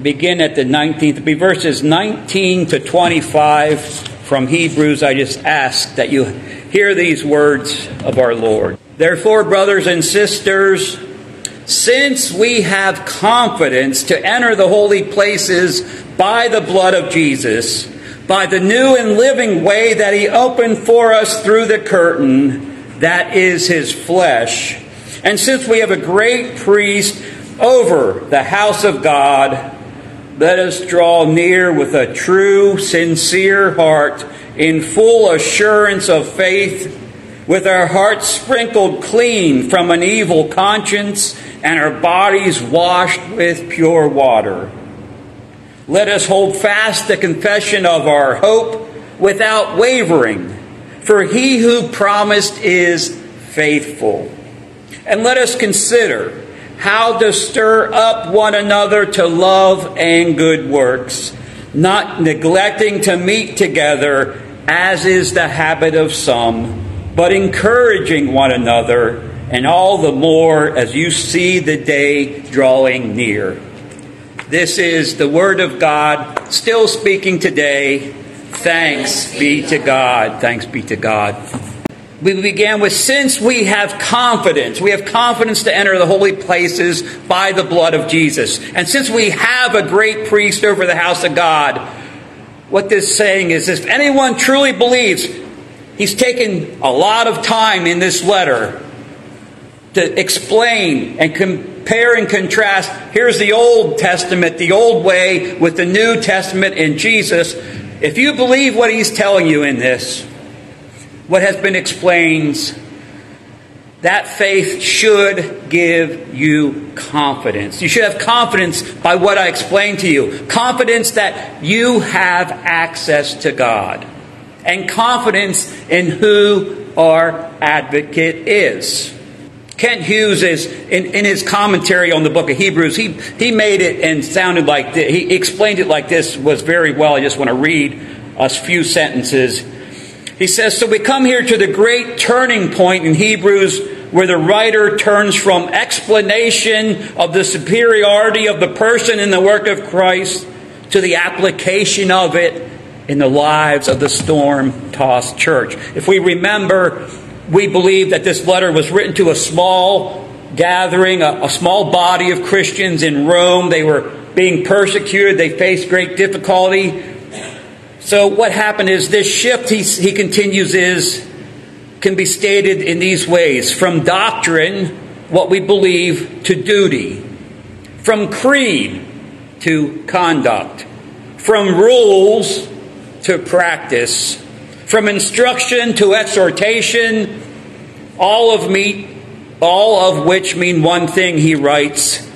begin at the 19th, it'll be verses 19 to 25 from Hebrews. I just ask that you hear these words of our Lord. Therefore, brothers and sisters, since we have confidence to enter the holy places by the blood of Jesus, by the new and living way that he opened for us through the curtain, that is his flesh. And since we have a great priest over the house of God, let us draw near with a true, sincere heart, in full assurance of faith, with our hearts sprinkled clean from an evil conscience and our bodies washed with pure water. Let us hold fast the confession of our hope without wavering, for he who promised is faithful. And let us consider how to stir up one another to love and good works, not neglecting to meet together, as is the habit of some, but encouraging one another, and all the more as you see the day drawing near. This is the Word of God, still speaking today. Thanks be to God. Thanks be to God we began with since we have confidence, we have confidence to enter the holy places by the blood of Jesus. And since we have a great priest over the house of God, what this saying is if anyone truly believes, he's taken a lot of time in this letter to explain and compare and contrast. Here's the Old Testament, the old way, with the New Testament in Jesus. If you believe what he's telling you in this, what has been explained, that faith should give you confidence. You should have confidence by what I explained to you. Confidence that you have access to God. And confidence in who our advocate is. Kent Hughes is in, in, his commentary on the book of Hebrews. He he made it and sounded like this. he explained it like this was very well. I just want to read a few sentences. He says, So we come here to the great turning point in Hebrews where the writer turns from explanation of the superiority of the person in the work of Christ to the application of it in the lives of the storm tossed church. If we remember, we believe that this letter was written to a small gathering, a, a small body of Christians in Rome. They were being persecuted, they faced great difficulty. So what happened is this shift, he, he continues, is can be stated in these ways. From doctrine, what we believe, to duty, from creed to conduct, from rules to practice, from instruction to exhortation, all of me, all of which mean one thing, he writes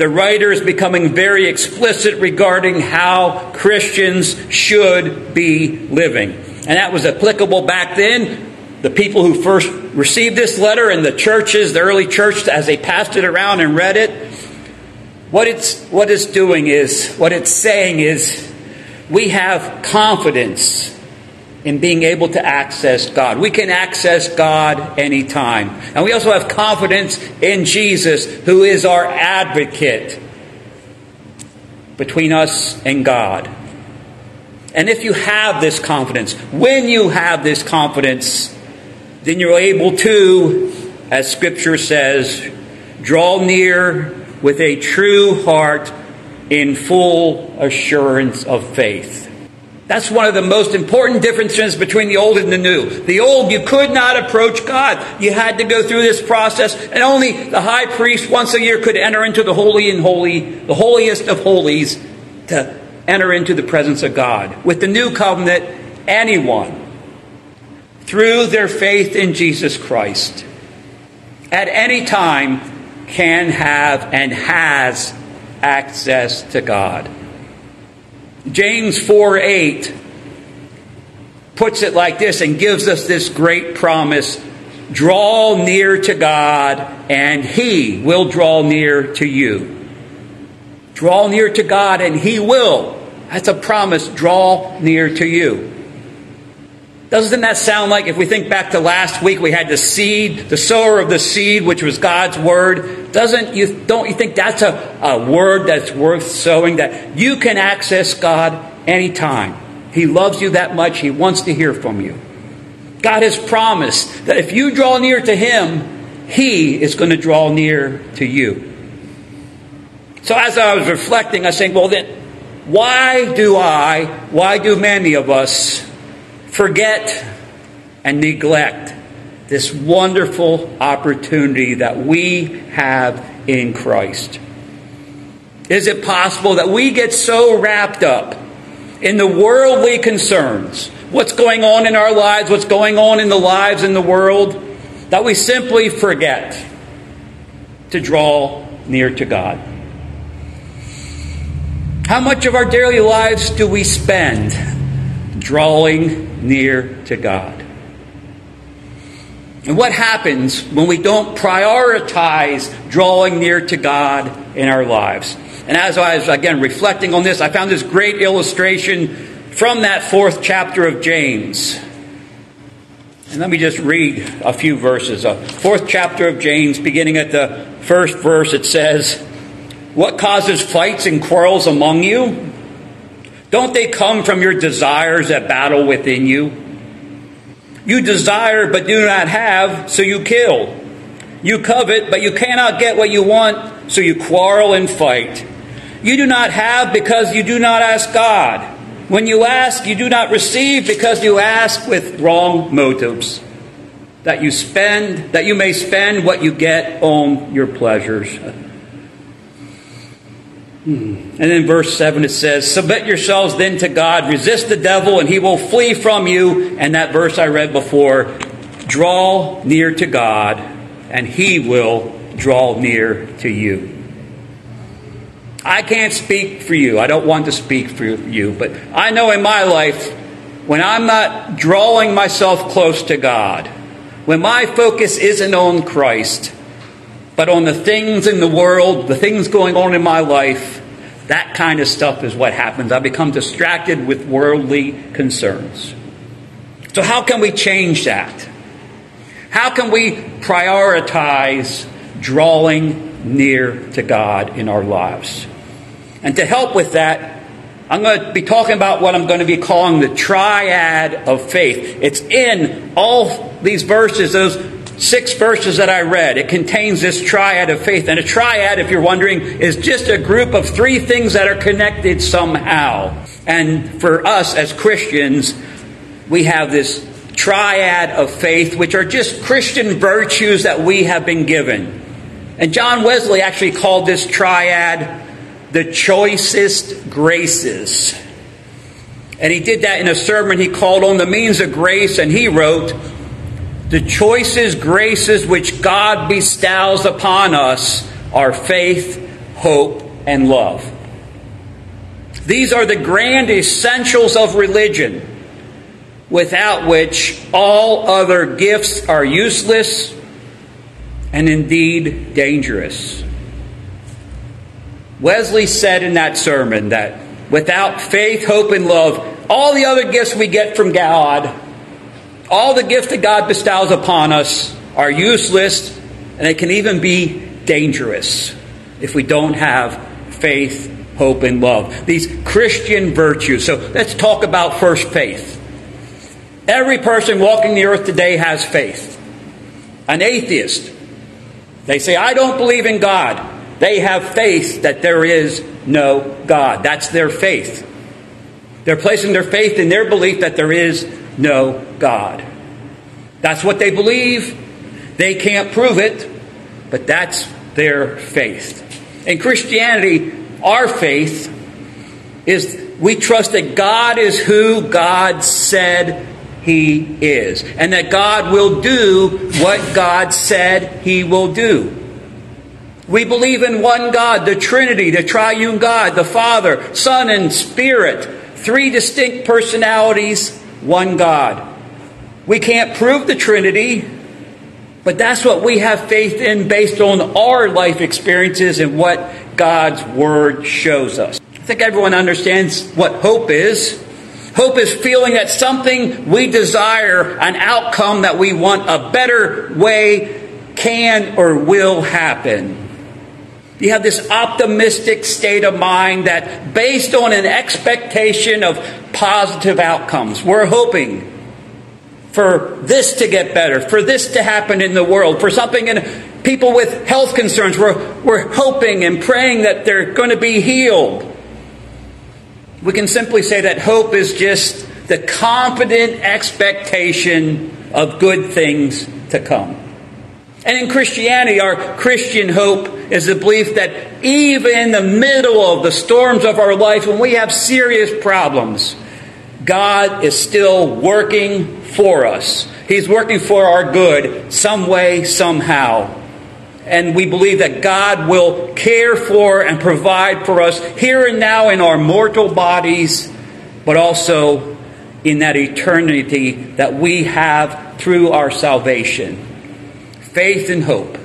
the writer is becoming very explicit regarding how Christians should be living. And that was applicable back then. The people who first received this letter and the churches, the early church, as they passed it around and read it, what it's, what it's doing is, what it's saying is, we have confidence in being able to access God. We can access God anytime. And we also have confidence in Jesus, who is our advocate between us and God. And if you have this confidence, when you have this confidence, then you're able to, as Scripture says, draw near with a true heart in full assurance of faith. That's one of the most important differences between the old and the new. The old, you could not approach God. You had to go through this process, and only the high priest once a year could enter into the holy and holy, the holiest of holies, to enter into the presence of God. With the new covenant, anyone, through their faith in Jesus Christ, at any time can have and has access to God. James 4 8 puts it like this and gives us this great promise draw near to God, and He will draw near to you. Draw near to God, and He will. That's a promise. Draw near to you. Doesn't that sound like if we think back to last week, we had the seed, the sower of the seed, which was God's word? Doesn't you, don't you think that's a, a word that's worth sowing? That you can access God anytime. He loves you that much. He wants to hear from you. God has promised that if you draw near to Him, He is going to draw near to you. So as I was reflecting, I was saying, well, then, why do I, why do many of us forget and neglect this wonderful opportunity that we have in Christ? Is it possible that we get so wrapped up in the worldly concerns, what's going on in our lives, what's going on in the lives in the world, that we simply forget to draw near to God? How much of our daily lives do we spend drawing near to God? And what happens when we don't prioritize drawing near to God in our lives? And as I was, again, reflecting on this, I found this great illustration from that fourth chapter of James. And let me just read a few verses. A fourth chapter of James, beginning at the first verse, it says, What causes fights and quarrels among you? Don't they come from your desires that battle within you? You desire but do not have, so you kill. You covet, but you cannot get what you want, so you quarrel and fight. You do not have because you do not ask God. When you ask, you do not receive because you ask with wrong motives. That you spend, that you may spend what you get on your pleasures. And in verse 7 it says, Submit yourselves then to God, resist the devil, and he will flee from you. And that verse I read before, draw near to God, and he will draw near to you. I can't speak for you. I don't want to speak for you. But I know in my life, when I'm not drawing myself close to God, when my focus isn't on Christ, but on the things in the world, the things going on in my life, that kind of stuff is what happens. I become distracted with worldly concerns. So, how can we change that? How can we prioritize drawing near to God in our lives? And to help with that, I'm going to be talking about what I'm going to be calling the triad of faith. It's in all these verses, those six verses that I read. It contains this triad of faith. And a triad, if you're wondering, is just a group of three things that are connected somehow. And for us as Christians, we have this triad of faith, which are just Christian virtues that we have been given. And John Wesley actually called this triad the choicest graces. And he did that in a sermon he called on the means of grace, and he wrote, The choices, graces which God bestows upon us are faith, hope, and love. These are the grand essentials of religion, without which all other gifts are useless and indeed dangerous. Wesley said in that sermon that without faith, hope, and love, all the other gifts we get from God, all the gifts that God bestows upon us, are useless and they can even be dangerous if we don't have faith, hope, and love. These Christian virtues. So let's talk about first faith. Every person walking the earth today has faith. An atheist, they say, I don't believe in God. They have faith that there is no God. That's their faith. They're placing their faith in their belief that there is no God. That's what they believe. They can't prove it, but that's their faith. In Christianity, our faith is we trust that God is who God said He is, and that God will do what God said He will do. We believe in one God, the Trinity, the triune God, the Father, Son, and Spirit. Three distinct personalities, one God. We can't prove the Trinity, but that's what we have faith in based on our life experiences and what God's Word shows us. I think everyone understands what hope is. Hope is feeling that something we desire, an outcome that we want, a better way can or will happen. You have this optimistic state of mind that, based on an expectation of positive outcomes, we're hoping for this to get better, for this to happen in the world, for something in people with health concerns. We're, we're hoping and praying that they're going to be healed. We can simply say that hope is just the confident expectation of good things to come. And in Christianity, our Christian hope is the belief that even in the middle of the storms of our life, when we have serious problems, God is still working for us. He's working for our good, some way, somehow. And we believe that God will care for and provide for us here and now in our mortal bodies, but also in that eternity that we have through our salvation. Faith and hope.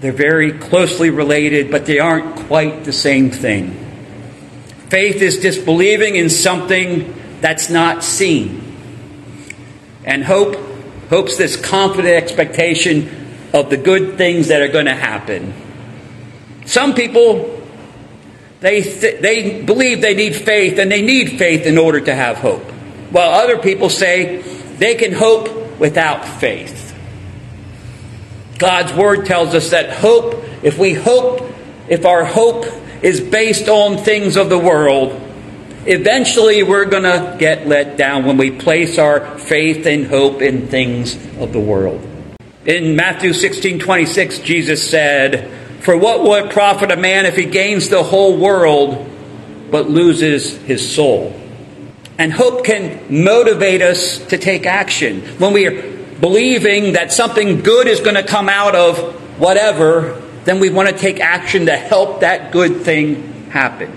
They're very closely related, but they aren't quite the same thing. Faith is disbelieving in something that's not seen. And hope, hope's this confident expectation of the good things that are going to happen. Some people, they, th- they believe they need faith, and they need faith in order to have hope. While other people say they can hope without faith. God's Word tells us that hope, if we hope, if our hope is based on things of the world, eventually we're going to get let down when we place our faith and hope in things of the world. In Matthew 16 26, Jesus said, For what will it profit a man if he gains the whole world but loses his soul? And hope can motivate us to take action. When we are believing that something good is going to come out of whatever, then we want to take action to help that good thing happen.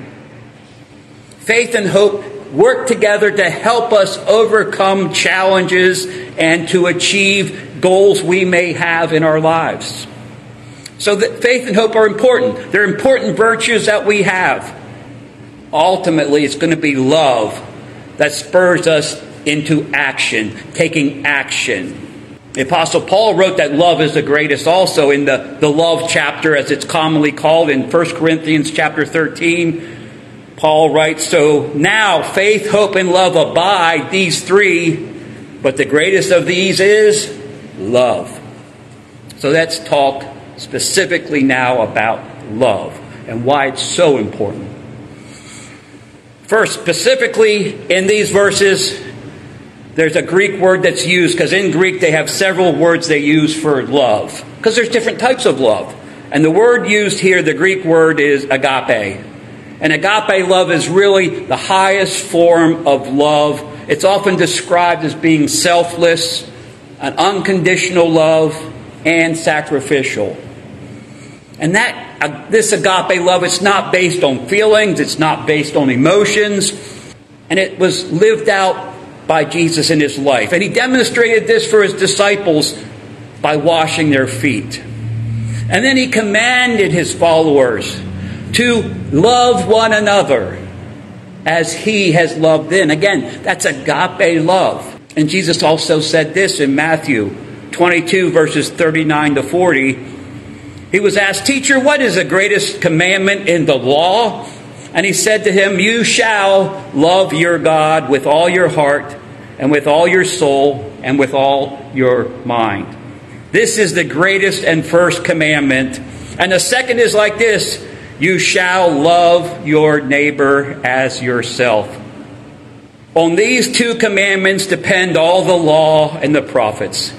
Faith and hope work together to help us overcome challenges and to achieve goals we may have in our lives. So that faith and hope are important. They're important virtues that we have. Ultimately, it's going to be love that spurs us into action, taking action. The Apostle Paul wrote that love is the greatest also in the, the love chapter, as it's commonly called in 1 Corinthians chapter 13 Paul writes, So now faith, hope, and love abide, these three, but the greatest of these is love. So let's talk specifically now about love and why it's so important. First, specifically in these verses, there's a Greek word that's used because in Greek they have several words they use for love because there's different types of love. And the word used here, the Greek word is agape. And agape love is really the highest form of love. It's often described as being selfless, an unconditional love, and sacrificial. And that uh, this agape love it's not based on feelings, it's not based on emotions, and it was lived out by Jesus in his life. And he demonstrated this for his disciples by washing their feet. And then he commanded his followers to love one another as he has loved them. Again, that's agape love. And Jesus also said this in Matthew 22, verses 39 to 40. He was asked, Teacher, what is the greatest commandment in the law? And he said to him, You shall love your God with all your heart, and with all your soul, and with all your mind. This is the greatest and first commandment. And the second is like this you shall love your neighbor as yourself. On these two commandments depend all the law and the prophets.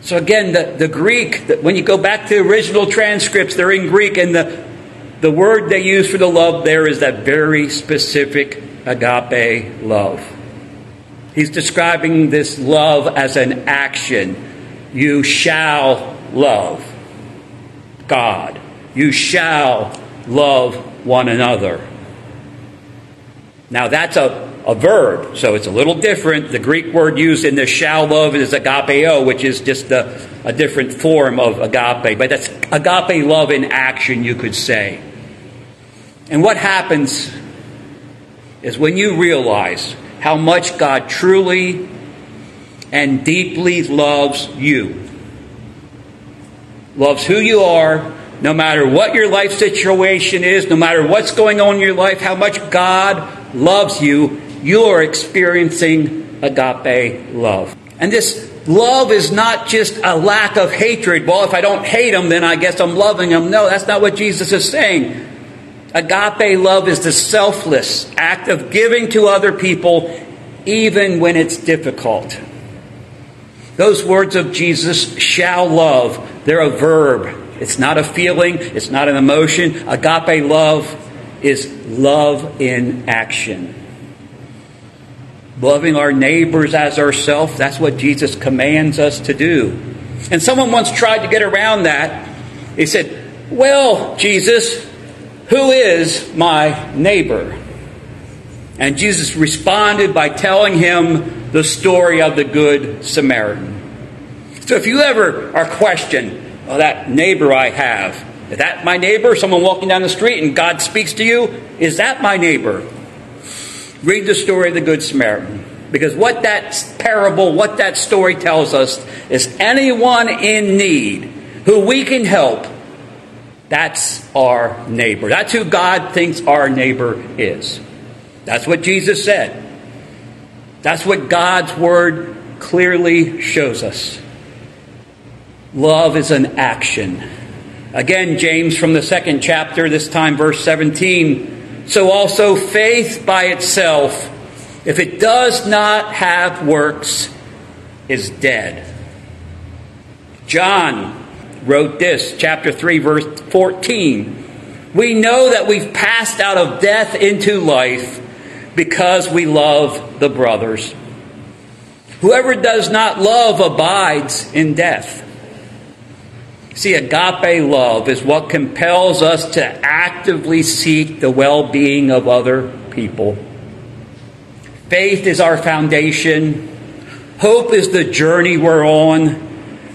So again, the, the Greek, when you go back to the original transcripts, they're in Greek, and the, the word they use for the love there is that very specific agape love. He's describing this love as an action. You shall love God. You shall love one another. Now that's a, a verb, so it's a little different. The Greek word used in this shall love is agapeo, which is just a, a different form of agape. But that's agape love in action, you could say. And what happens is when you realize how much God truly and deeply loves you. Loves who you are, no matter what your life situation is, no matter what's going on in your life, how much God loves you, you are experiencing agape love. And this love is not just a lack of hatred. Well, if I don't hate them, then I guess I'm loving them. No, that's not what Jesus is saying. Agape love is the selfless act of giving to other people even when it's difficult. Those words of Jesus, shall love, they're a verb. It's not a feeling, it's not an emotion. Agape love is love in action. Loving our neighbors as ourselves, that's what Jesus commands us to do. And someone once tried to get around that. He said, Well, Jesus, who is my neighbor? And Jesus responded by telling him the story of the Good Samaritan. So if you ever are questioned, oh, that neighbor I have, is that my neighbor? Someone walking down the street and God speaks to you? Is that my neighbor? Read the story of the Good Samaritan. Because what that parable, what that story tells us is anyone in need who we can help, that's our neighbor. That's who God thinks our neighbor is. That's what Jesus said. That's what God's word clearly shows us. Love is an action. Again, James from the second chapter, this time verse 17. So also faith by itself, if it does not have works, is dead. John wrote this, chapter 3, verse 14. We know that we've passed out of death into life because we love the brothers. Whoever does not love abides in death. See, agape love is what compels us to actively seek the well being of other people. Faith is our foundation. Hope is the journey we're on.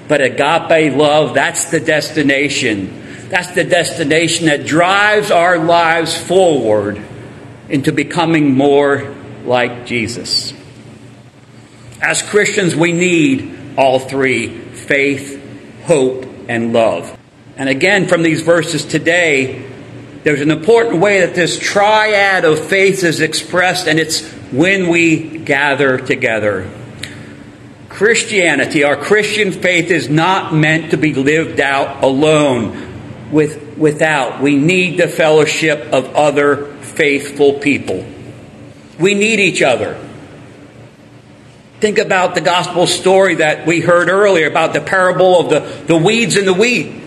But agape love, that's the destination. That's the destination that drives our lives forward into becoming more like Jesus. As Christians, we need all three faith, hope, and love. And again, from these verses today, there's an important way that this triad of faith is expressed, and it's when we gather together. Christianity, our Christian faith, is not meant to be lived out alone with, without. We need the fellowship of other faithful people. We need each other. Think about the gospel story that we heard earlier about the parable of the, the weeds and the wheat.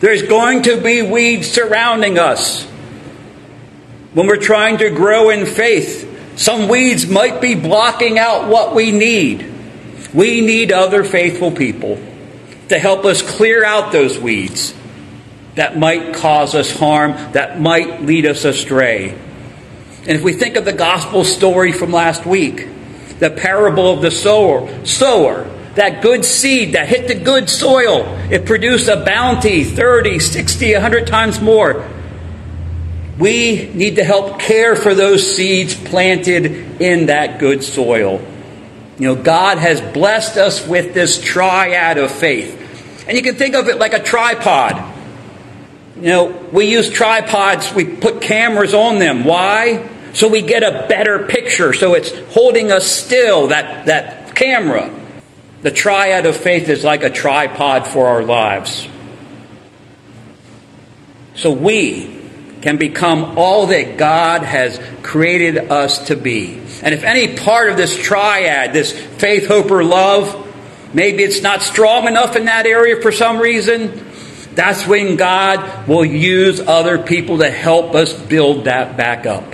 There's going to be weeds surrounding us. When we're trying to grow in faith, some weeds might be blocking out what we need. We need other faithful people to help us clear out those weeds that might cause us harm, that might lead us astray. And if we think of the gospel story from last week, the parable of the sower, sower, that good seed that hit the good soil, it produced a bounty 30, 60, 100 times more. We need to help care for those seeds planted in that good soil. You know, God has blessed us with this triad of faith. And you can think of it like a tripod. You know, we use tripods, we put cameras on them. Why? So we get a better picture. So it's holding us still, that, that camera. The triad of faith is like a tripod for our lives. So we can become all that God has created us to be. And if any part of this triad, this faith, hope, or love, maybe it's not strong enough in that area for some reason, that's when God will use other people to help us build that back up.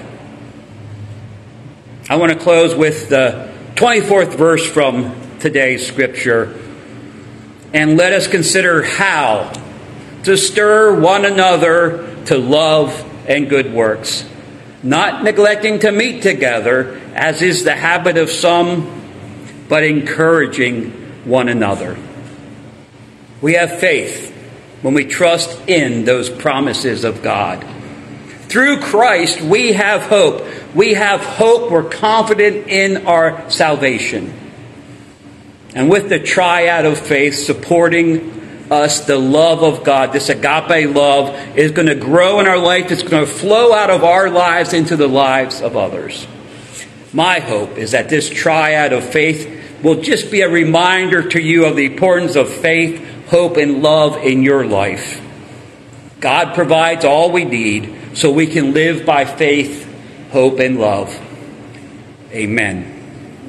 I want to close with the 24th verse from today's scripture. And let us consider how to stir one another to love and good works, not neglecting to meet together, as is the habit of some, but encouraging one another. We have faith when we trust in those promises of God. Through Christ, we have hope. we have hope, we're confident in our salvation. And with the triad of faith supporting us, the love of God, this agape love, is going to grow in our life. It's going to flow out of our lives into the lives of others. My hope is that this triad of faith will just be a reminder to you of the importance of faith, hope, and love in your life. God provides all we need so we can live by faith, hope, and love. Amen.